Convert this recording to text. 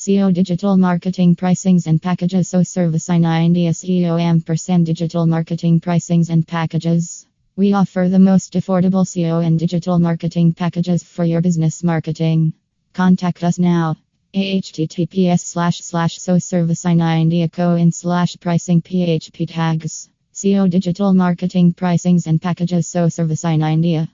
SEO Digital Marketing Pricings and Packages So Service in India SEO ampersand Digital Marketing Pricings and Packages. We offer the most affordable SEO and digital marketing packages for your business marketing. Contact us now. https slash slash so service in India co in slash pricing php tags. SEO Digital Marketing Pricings and Packages So Service in India.